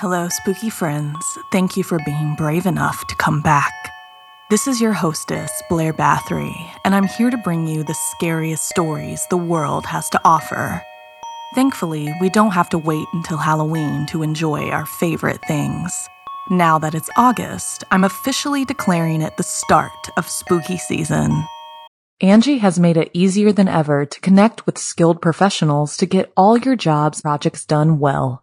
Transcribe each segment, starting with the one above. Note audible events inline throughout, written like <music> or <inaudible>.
Hello, spooky friends. Thank you for being brave enough to come back. This is your hostess, Blair Bathory, and I'm here to bring you the scariest stories the world has to offer. Thankfully, we don't have to wait until Halloween to enjoy our favorite things. Now that it's August, I'm officially declaring it the start of spooky season. Angi has made it easier than ever to connect with skilled professionals to get all your jobs projects done well.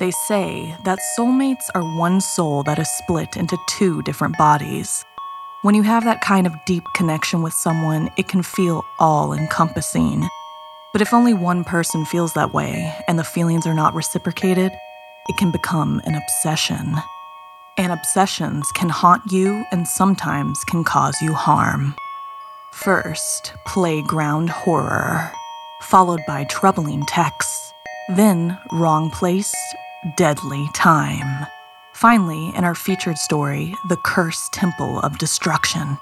They say that soulmates are one soul that is split into two different bodies. When you have that kind of deep connection with someone, it can feel all encompassing. But if only one person feels that way and the feelings are not reciprocated, it can become an obsession. And obsessions can haunt you and sometimes can cause you harm. First, playground horror, followed by troubling texts, then wrong place, deadly time. Finally, in our featured story, The Cursed Temple of Destruction.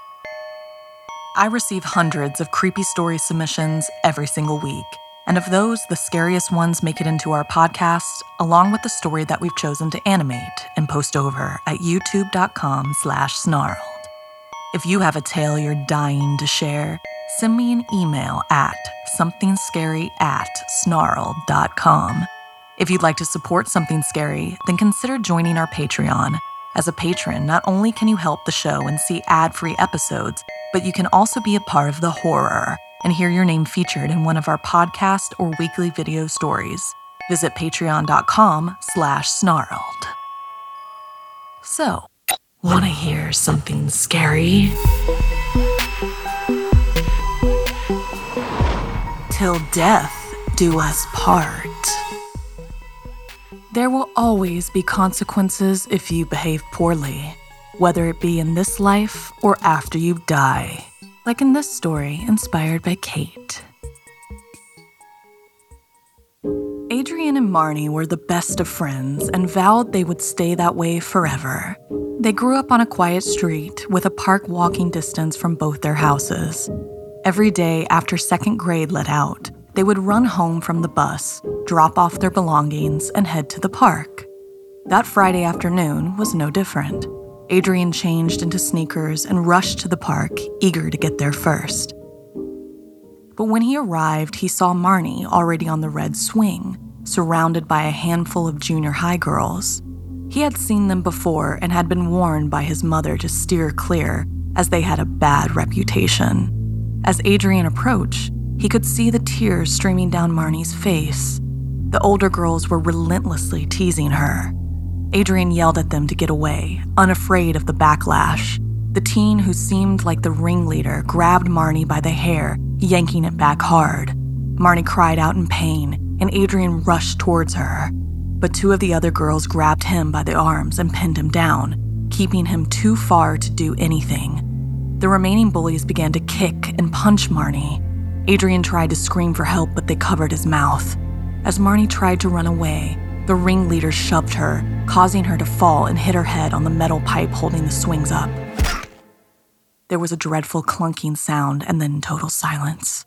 I receive hundreds of creepy story submissions every single week. And of those, the scariest ones make it into our podcast, along with the story that we've chosen to animate and post over at youtube.com slash snarled. If you have a tale you're dying to share, send me an email at somethingscary at snarled.com. If you'd like to support Something Scary, then consider joining our Patreon. As a patron, not only can you help the show and see ad-free episodes, but you can also be a part of the horror and hear your name featured in one of our podcast or weekly video stories. Visit patreon.com slash snarled. So, want to hear something scary? Till death do us part. There will always be consequences if you behave poorly, whether it be in this life or after you die like in this story inspired by Kate. Adrian and Marnie were the best of friends and vowed they would stay that way forever. They grew up on a quiet street with a park walking distance from both their houses. Every day after second grade let out, they would run home from the bus, drop off their belongings, and head to the park. That Friday afternoon was no different. Adrian changed into sneakers and rushed to the park, eager to get there first. But when he arrived, he saw Marnie already on the red swing, surrounded by a handful of junior high girls. He had seen them before and had been warned by his mother to steer clear, as they had a bad reputation. As Adrian approached, he could see the tears streaming down Marnie's face. The older girls were relentlessly teasing her. Adrian yelled at them to get away, unafraid of the backlash. The teen who seemed like the ringleader grabbed Marnie by the hair, yanking it back hard. Marnie cried out in pain, and Adrian rushed towards her. But two of the other girls grabbed him by the arms and pinned him down, keeping him too far to do anything. The remaining bullies began to kick and punch Marnie. Adrian tried to scream for help, but they covered his mouth. As Marnie tried to run away, the ringleader shoved her, causing her to fall and hit her head on the metal pipe holding the swings up. There was a dreadful clunking sound and then total silence.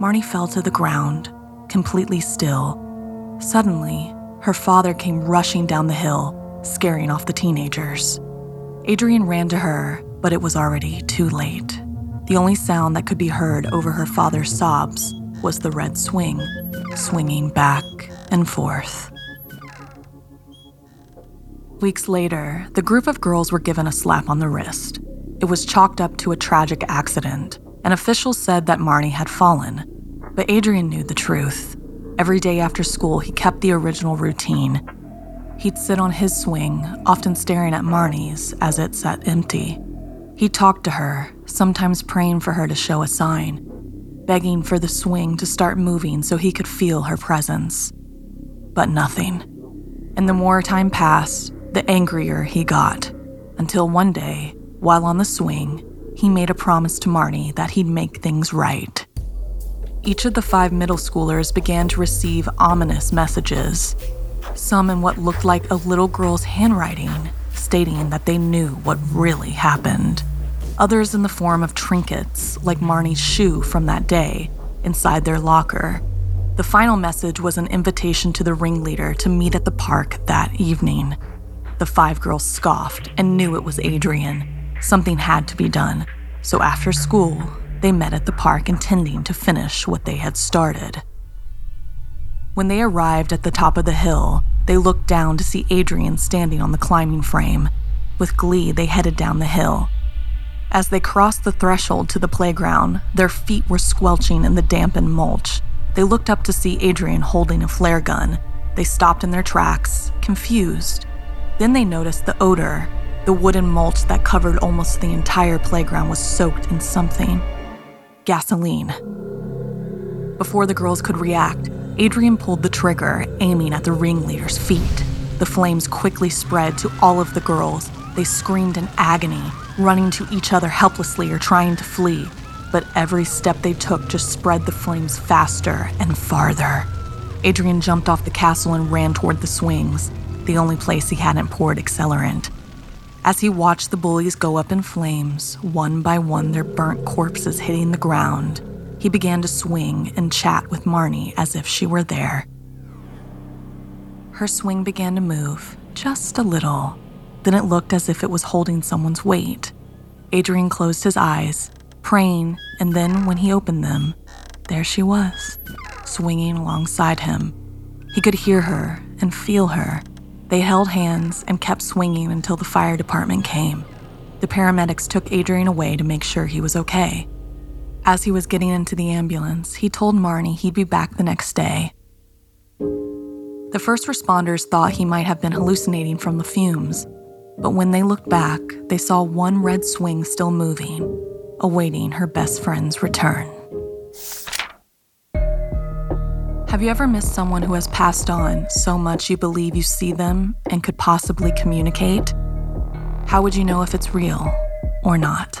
Marnie fell to the ground, completely still. Suddenly, her father came rushing down the hill, scaring off the teenagers. Adrian ran to her, but it was already too late. The only sound that could be heard over her father's sobs was the red swing, swinging back and forth. Weeks later, the group of girls were given a slap on the wrist. It was chalked up to a tragic accident, and officials said that Marnie had fallen. But Adrian knew the truth. Every day after school, he kept the original routine. He'd sit on his swing, often staring at Marnie's as it sat empty. He talked to her, sometimes praying for her to show a sign, begging for the swing to start moving so he could feel her presence. But nothing. And the more time passed, the angrier he got, until one day, while on the swing, he made a promise to Marnie that he'd make things right. Each of the five middle schoolers began to receive ominous messages, some in what looked like a little girl's handwriting, stating that they knew what really happened. Others in the form of trinkets, like Marnie's shoe from that day, inside their locker. The final message was an invitation to the ringleader to meet at the park that evening. The five girls scoffed and knew it was Adrian. Something had to be done, so after school, they met at the park intending to finish what they had started. When they arrived at the top of the hill, they looked down to see Adrian standing on the climbing frame. With glee, they headed down the hill. As they crossed the threshold to the playground, their feet were squelching in the dampened mulch. They looked up to see Adrian holding a flare gun. They stopped in their tracks, confused. Then they noticed the odor. The wooden mulch that covered almost the entire playground was soaked in something gasoline. Before the girls could react, Adrian pulled the trigger, aiming at the ringleader's feet. The flames quickly spread to all of the girls. They screamed in agony, running to each other helplessly or trying to flee. But every step they took just spread the flames faster and farther. Adrian jumped off the castle and ran toward the swings, the only place he hadn't poured accelerant. As he watched the bullies go up in flames, one by one their burnt corpses hitting the ground, he began to swing and chat with Marnie as if she were there. Her swing began to move, just a little. Then it looked as if it was holding someone's weight. Adrian closed his eyes, praying, and then when he opened them, there she was, swinging alongside him. He could hear her and feel her they held hands and kept swinging until the fire department came. The paramedics took Adrian away to make sure he was okay. As he was getting into the ambulance, he told Marnie he'd be back the next day. The first responders thought he might have been hallucinating from the fumes, but when they looked back, they saw one red swing still moving, awaiting her best friend's return. Have you ever missed someone who has passed on so much you believe you see them and could possibly communicate? How would you know if it's real or not?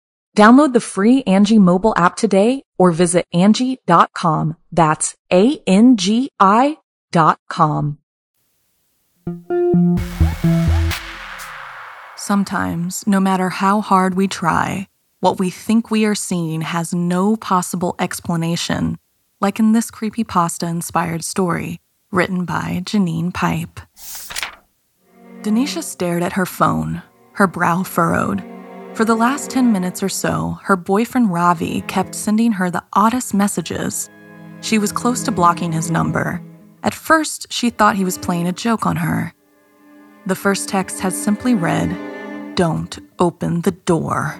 Download the free Angi mobile app today or visit Angi.com. That's A-N-G-I dot com. Sometimes, no matter how hard we try, what we think we are seeing has no possible explanation like in this creepypasta inspired story written by Janine Pipe. Denisha stared at her phone, her brow furrowed. For the last 10 minutes or so, her boyfriend Ravi kept sending her the oddest messages. She was close to blocking his number. At first, she thought he was playing a joke on her. The first text had simply read, Don't open the door.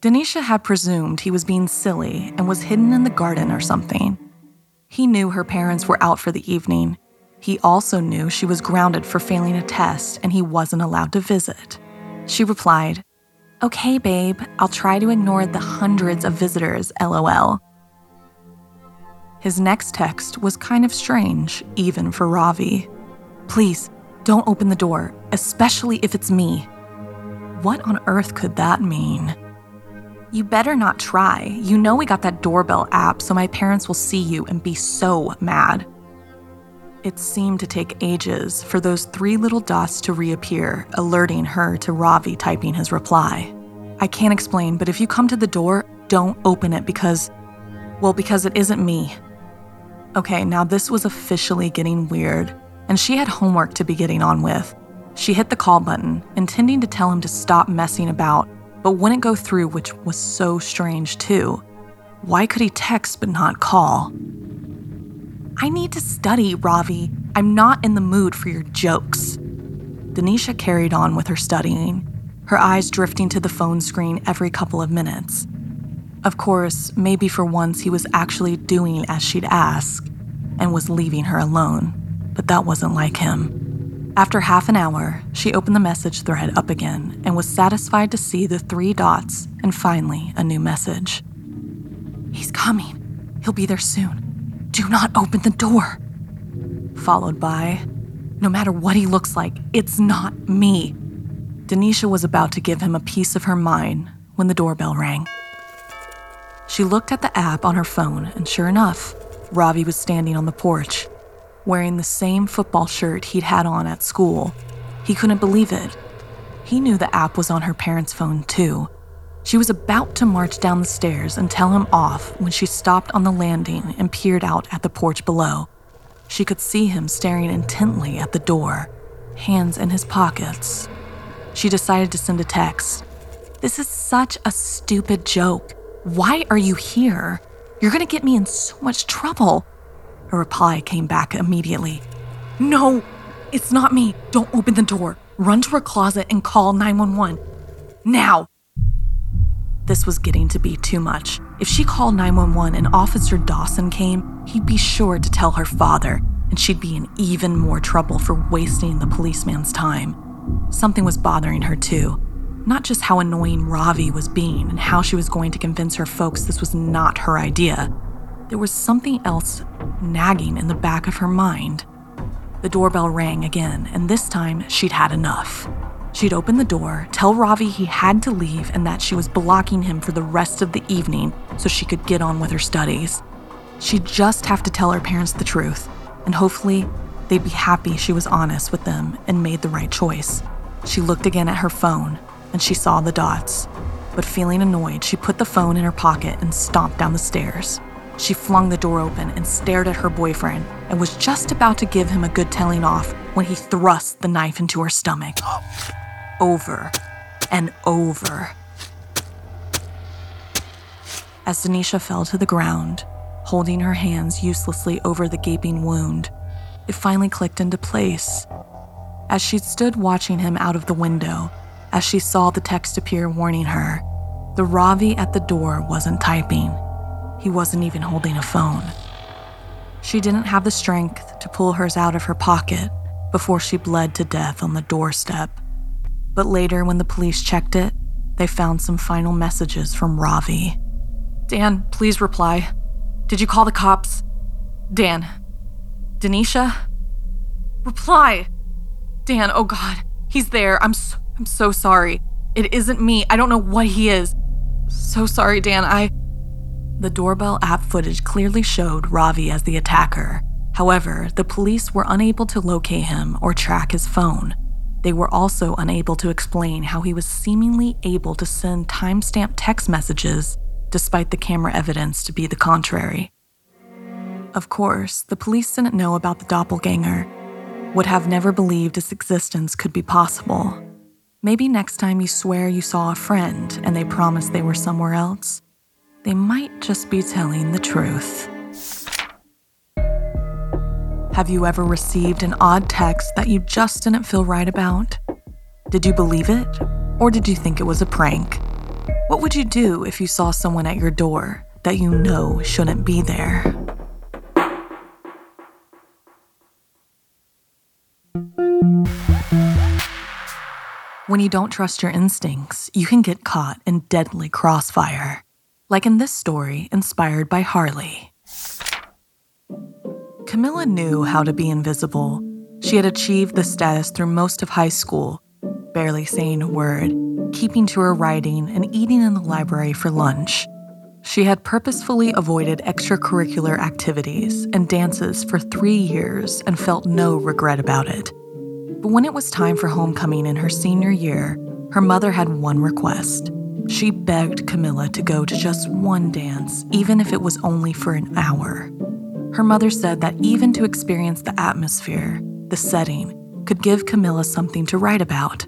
Denisha had presumed he was being silly and was hidden in the garden or something. He knew her parents were out for the evening. He also knew she was grounded for failing a test and he wasn't allowed to visit. She replied, Okay, babe, I'll try to ignore the hundreds of visitors, lol. His next text was kind of strange, even for Ravi. Please, don't open the door, especially if it's me. What on earth could that mean? You better not try. You know we got that doorbell app, so my parents will see you and be so mad. It seemed to take ages for those three little dots to reappear, alerting her to Ravi typing his reply. I can't explain, but if you come to the door, don't open it because, well, because it isn't me. Okay, now this was officially getting weird, and she had homework to be getting on with. She hit the call button, intending to tell him to stop messing about, but wouldn't go through, which was so strange too. Why could he text but not call? I need to study, Ravi. I'm not in the mood for your jokes. Denisha carried on with her studying, her eyes drifting to the phone screen every couple of minutes. Of course, maybe for once he was actually doing as she'd asked and was leaving her alone, but that wasn't like him. After half an hour, she opened the message thread up again and was satisfied to see the three dots and finally a new message. He's coming. He'll be there soon. Do not open the door. Followed by, No matter what he looks like, it's not me. Denisha was about to give him a piece of her mind when the doorbell rang. She looked at the app on her phone, and sure enough, Ravi was standing on the porch, wearing the same football shirt he'd had on at school. He couldn't believe it. He knew the app was on her parents' phone, too. She was about to march down the stairs and tell him off when she stopped on the landing and peered out at the porch below. She could see him staring intently at the door, hands in his pockets. She decided to send a text. This is such a stupid joke. Why are you here? You're gonna get me in so much trouble. A reply came back immediately. No, it's not me. Don't open the door. Run to her closet and call 911. Now. This was getting to be too much. If she called 911 and Officer Dawson came, he'd be sure to tell her father, and she'd be in even more trouble for wasting the policeman's time. Something was bothering her too. Not just how annoying Ravi was being and how she was going to convince her folks this was not her idea. There was something else nagging in the back of her mind. The doorbell rang again, and this time she'd had enough. She'd open the door, tell Ravi he had to leave and that she was blocking him for the rest of the evening so she could get on with her studies. She'd just have to tell her parents the truth, and hopefully they'd be happy she was honest with them and made the right choice. She looked again at her phone, and she saw the dots. But feeling annoyed, she put the phone in her pocket and stomped down the stairs. She flung the door open and stared at her boyfriend and was just about to give him a good telling off when he thrust the knife into her stomach. <gasps> <gasps> Over and over. As Denisha fell to the ground, holding her hands uselessly over the gaping wound, it finally clicked into place. As she stood watching him out of the window, as she saw the text appear warning her. The Ravi at the door wasn't typing, he wasn't even holding a phone. She didn't have the strength to pull hers out of her pocket before she bled to death on the doorstep. But later, when the police checked it, they found some final messages from Ravi. Dan, please reply. Did you call the cops? Dan. Denisha? Reply! Dan, oh God, he's there. I'm so I'm so sorry. It isn't me. I don't know what he is. So sorry, Dan. I. The doorbell app footage clearly showed Ravi as the attacker. However, the police were unable to locate him or track his phone. They were also unable to explain how he was seemingly able to send timestamped text messages despite the camera evidence to be the contrary. Of course, the police didn't know about the doppelganger, would have never believed its existence could be possible. Maybe next time you swear you saw a friend and they promise they were somewhere else, they might just be telling the truth. Have you ever received an odd text that you just didn't feel right about? Did you believe it? Or did you think it was a prank? What would you do if you saw someone at your door that you know shouldn't be there? When you don't trust your instincts, you can get caught in deadly crossfire. Like in this story inspired by Harley. Camilla knew how to be invisible. She had achieved the status through most of high school, barely saying a word, keeping to her writing, and eating in the library for lunch. She had purposefully avoided extracurricular activities and dances for three years and felt no regret about it. But when it was time for homecoming in her senior year, her mother had one request. She begged Camilla to go to just one dance, even if it was only for an hour. Her mother said that even to experience the atmosphere, the setting, could give Camilla something to write about.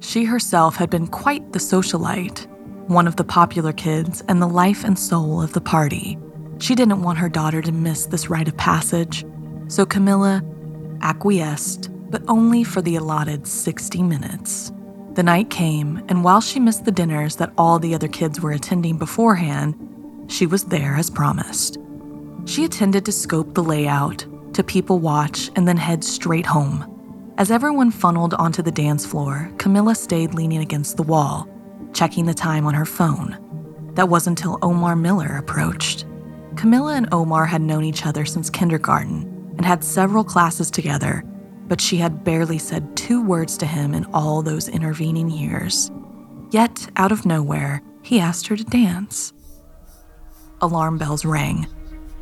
She herself had been quite the socialite, one of the popular kids and the life and soul of the party. She didn't want her daughter to miss this rite of passage, so Camilla acquiesced, but only for the allotted 60 minutes. The night came, and while she missed the dinners that all the other kids were attending beforehand, she was there as promised. She attended to scope the layout, to people watch, and then head straight home. As everyone funneled onto the dance floor, Camilla stayed leaning against the wall, checking the time on her phone. That wasn't until Omar Miller approached. Camilla and Omar had known each other since kindergarten and had several classes together, but she had barely said two words to him in all those intervening years. Yet, out of nowhere, he asked her to dance. Alarm bells rang.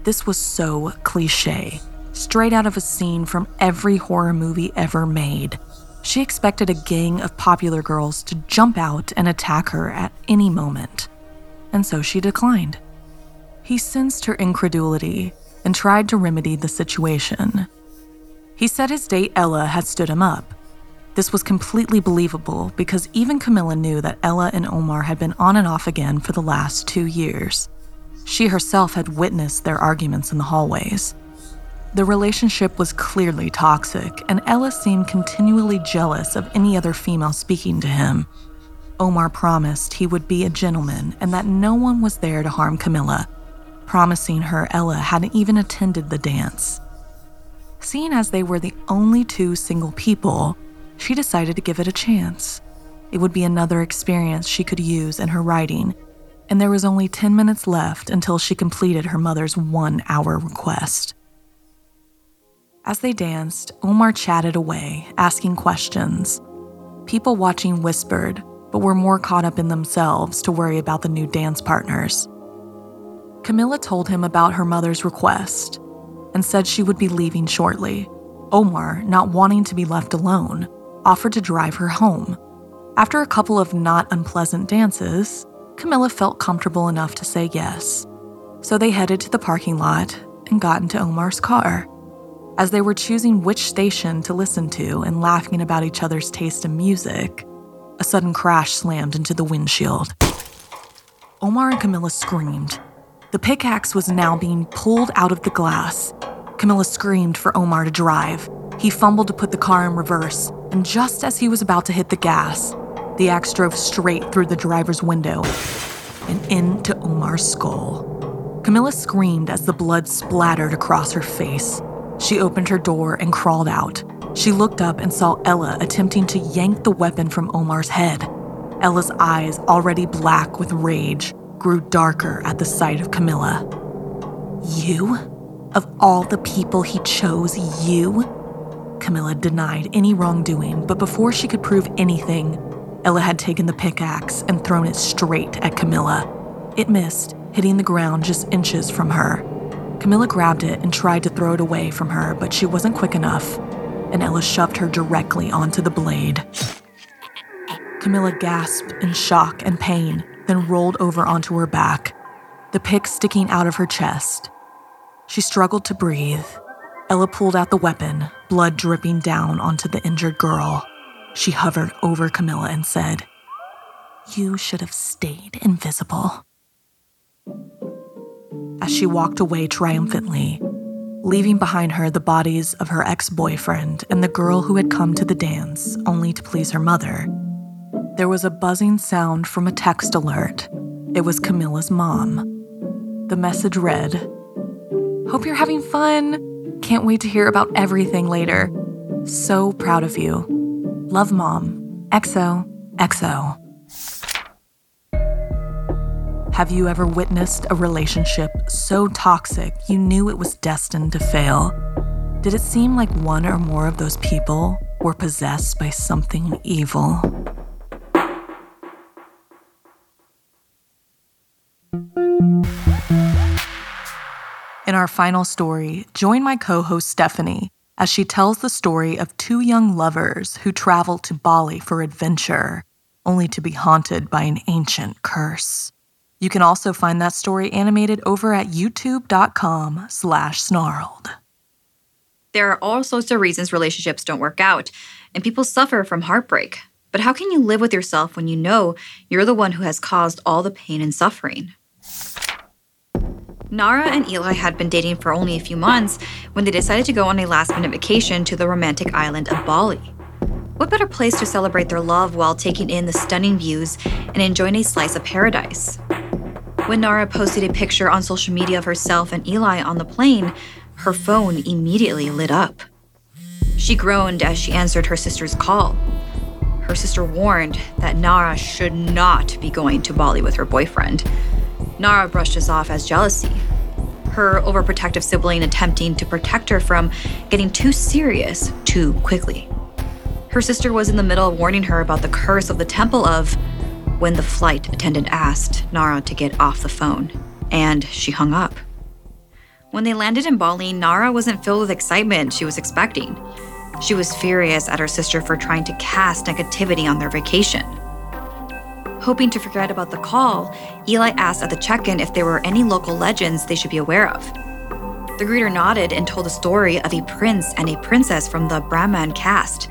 This was so cliche, straight out of a scene from every horror movie ever made. She expected a gang of popular girls to jump out and attack her at any moment, and so she declined. He sensed her incredulity and tried to remedy the situation. He said his date Ella had stood him up. This was completely believable because even Camilla knew that Ella and Omar had been on and off again for the last two years. She herself had witnessed their arguments in the hallways. The relationship was clearly toxic, and Ella seemed continually jealous of any other female speaking to him. Omar promised he would be a gentleman and that no one was there to harm Camilla, promising her Ella hadn't even attended the dance. Seeing as they were the only two single people, she decided to give it a chance. It would be another experience she could use in her writing, and there was only 10 minutes left until she completed her mother's one hour request. As they danced, Omar chatted away, asking questions. People watching whispered, but were more caught up in themselves to worry about the new dance partners. Camilla told him about her mother's request and said she would be leaving shortly. Omar, not wanting to be left alone, offered to drive her home. After a couple of not unpleasant dances, Camilla felt comfortable enough to say yes. So they headed to the parking lot and got into Omar's car. As they were choosing which station to listen to and laughing about each other's taste in music, a sudden crash slammed into the windshield. Omar and Camilla screamed. The pickaxe was now being pulled out of the glass. Camilla screamed for Omar to drive. He fumbled to put the car in reverse, and just as he was about to hit the gas, the axe drove straight through the driver's window and into Omar's skull. Camilla screamed as the blood splattered across her face. She opened her door and crawled out. She looked up and saw Ella attempting to yank the weapon from Omar's head. Ella's eyes, already black with rage, grew darker at the sight of Camilla. You? Of all the people he chose, you? Camilla denied any wrongdoing, but before she could prove anything, Ella had taken the pickaxe and thrown it straight at Camilla. It missed, hitting the ground just inches from her. Camilla grabbed it and tried to throw it away from her, but she wasn't quick enough, and Ella shoved her directly onto the blade. Camilla gasped in shock and pain, then rolled over onto her back, the pick sticking out of her chest. She struggled to breathe. Ella pulled out the weapon, blood dripping down onto the injured girl. She hovered over Camilla and said, You should have stayed invisible as she walked away triumphantly, leaving behind her the bodies of her ex boyfriend and the girl who had come to the dance only to please her mother. There was a buzzing sound from a text alert. It was Camilla's mom. The message read Hope you're having fun. Can't wait to hear about everything later. So proud of you. Love, Mom. XO, XO. Have you ever witnessed a relationship so toxic you knew it was destined to fail? Did it seem like one or more of those people were possessed by something evil? In our final story, join my co host Stephanie as she tells the story of two young lovers who travel to Bali for adventure, only to be haunted by an ancient curse. You can also find that story animated over at youtube.com slash snarled. There are all sorts of reasons relationships don't work out, and people suffer from heartbreak. But how can you live with yourself when you know you're the one who has caused all the pain and suffering? Nara and Eli had been dating for only a few months when they decided to go on a last minute vacation to the romantic island of Bali. What better place to celebrate their love while taking in the stunning views and enjoying a slice of paradise? When Nara posted a picture on social media of herself and Eli on the plane, her phone immediately lit up. She groaned as she answered her sister's call. Her sister warned that Nara should not be going to Bali with her boyfriend. Nara brushed this off as jealousy, her overprotective sibling attempting to protect her from getting too serious too quickly. Her sister was in the middle of warning her about the curse of the Temple of when the flight attendant asked Nara to get off the phone, and she hung up. When they landed in Bali, Nara wasn't filled with excitement she was expecting. She was furious at her sister for trying to cast negativity on their vacation. Hoping to forget about the call, Eli asked at the check in if there were any local legends they should be aware of. The greeter nodded and told the story of a prince and a princess from the Brahman caste,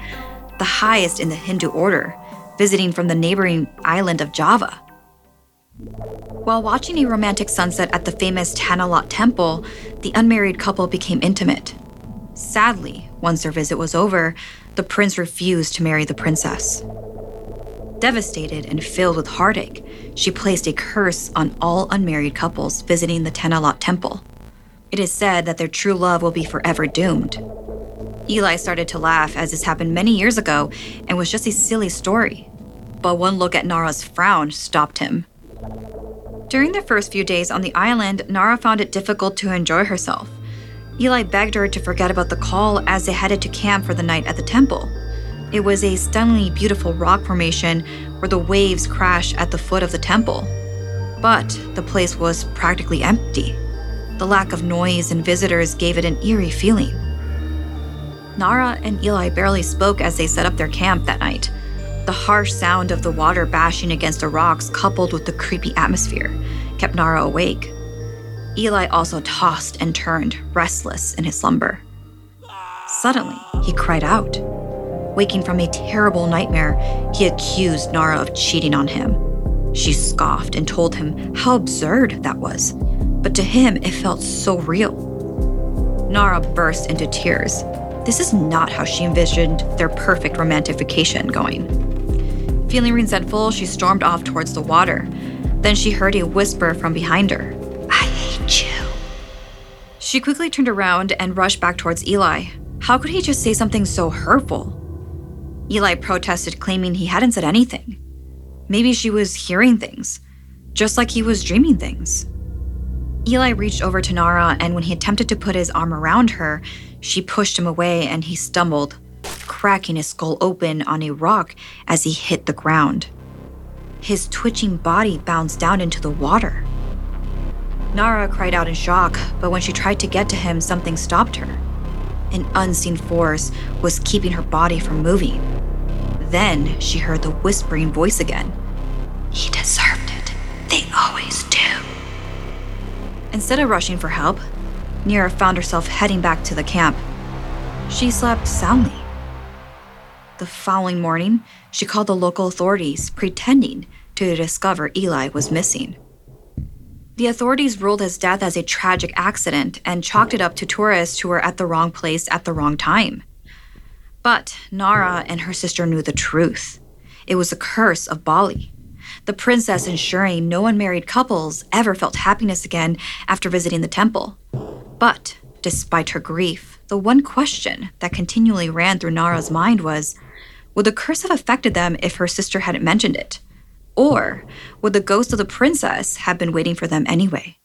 the highest in the Hindu order, visiting from the neighboring island of Java. While watching a romantic sunset at the famous Tanah Lot Temple, the unmarried couple became intimate. Sadly, once their visit was over, the prince refused to marry the princess. Devastated and filled with heartache, she placed a curse on all unmarried couples visiting the Tanah Lot temple. It is said that their true love will be forever doomed. Eli started to laugh as this happened many years ago and was just a silly story. But one look at Nara's frown stopped him. During their first few days on the island, Nara found it difficult to enjoy herself. Eli begged her to forget about the call as they headed to camp for the night at the temple. It was a stunningly beautiful rock formation where the waves crash at the foot of the temple. But the place was practically empty. The lack of noise and visitors gave it an eerie feeling. Nara and Eli barely spoke as they set up their camp that night. The harsh sound of the water bashing against the rocks, coupled with the creepy atmosphere, kept Nara awake. Eli also tossed and turned, restless in his slumber. Suddenly, he cried out. Waking from a terrible nightmare, he accused Nara of cheating on him. She scoffed and told him how absurd that was, but to him it felt so real. Nara burst into tears. This is not how she envisioned their perfect romantic vacation going. Feeling resentful, she stormed off towards the water. Then she heard a whisper from behind her I hate you. She quickly turned around and rushed back towards Eli. How could he just say something so hurtful? Eli protested, claiming he hadn't said anything. Maybe she was hearing things, just like he was dreaming things. Eli reached over to Nara, and when he attempted to put his arm around her, she pushed him away and he stumbled, cracking his skull open on a rock as he hit the ground. His twitching body bounced down into the water. Nara cried out in shock, but when she tried to get to him, something stopped her. An unseen force was keeping her body from moving. Then she heard the whispering voice again. He deserved it. They always do. Instead of rushing for help, Nara found herself heading back to the camp. She slept soundly. The following morning, she called the local authorities, pretending to discover Eli was missing. The authorities ruled his death as a tragic accident and chalked it up to tourists who were at the wrong place at the wrong time. But Nara and her sister knew the truth. It was a curse of Bali. The princess ensuring no unmarried couples ever felt happiness again after visiting the temple. But despite her grief, the one question that continually ran through Nara's mind was would the curse have affected them if her sister hadn't mentioned it? Or would the ghost of the princess have been waiting for them anyway?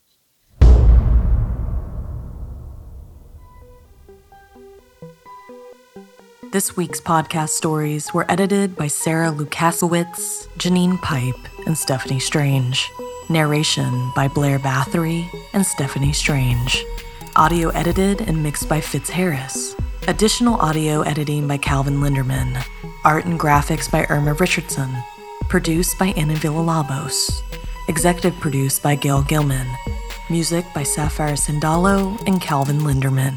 This week's podcast stories were edited by Sarah Lukasiewicz, Janine Pipe, and Stephanie Strange. Narration by Blair Bathory and Stephanie Strange. Audio edited and mixed by Fitz Harris. Additional audio editing by Calvin Linderman. Art and graphics by Irma Richardson. Produced by Anna Villalobos. Executive produced by Gail Gilman. Music by Sapphire Sandalo and Calvin Linderman.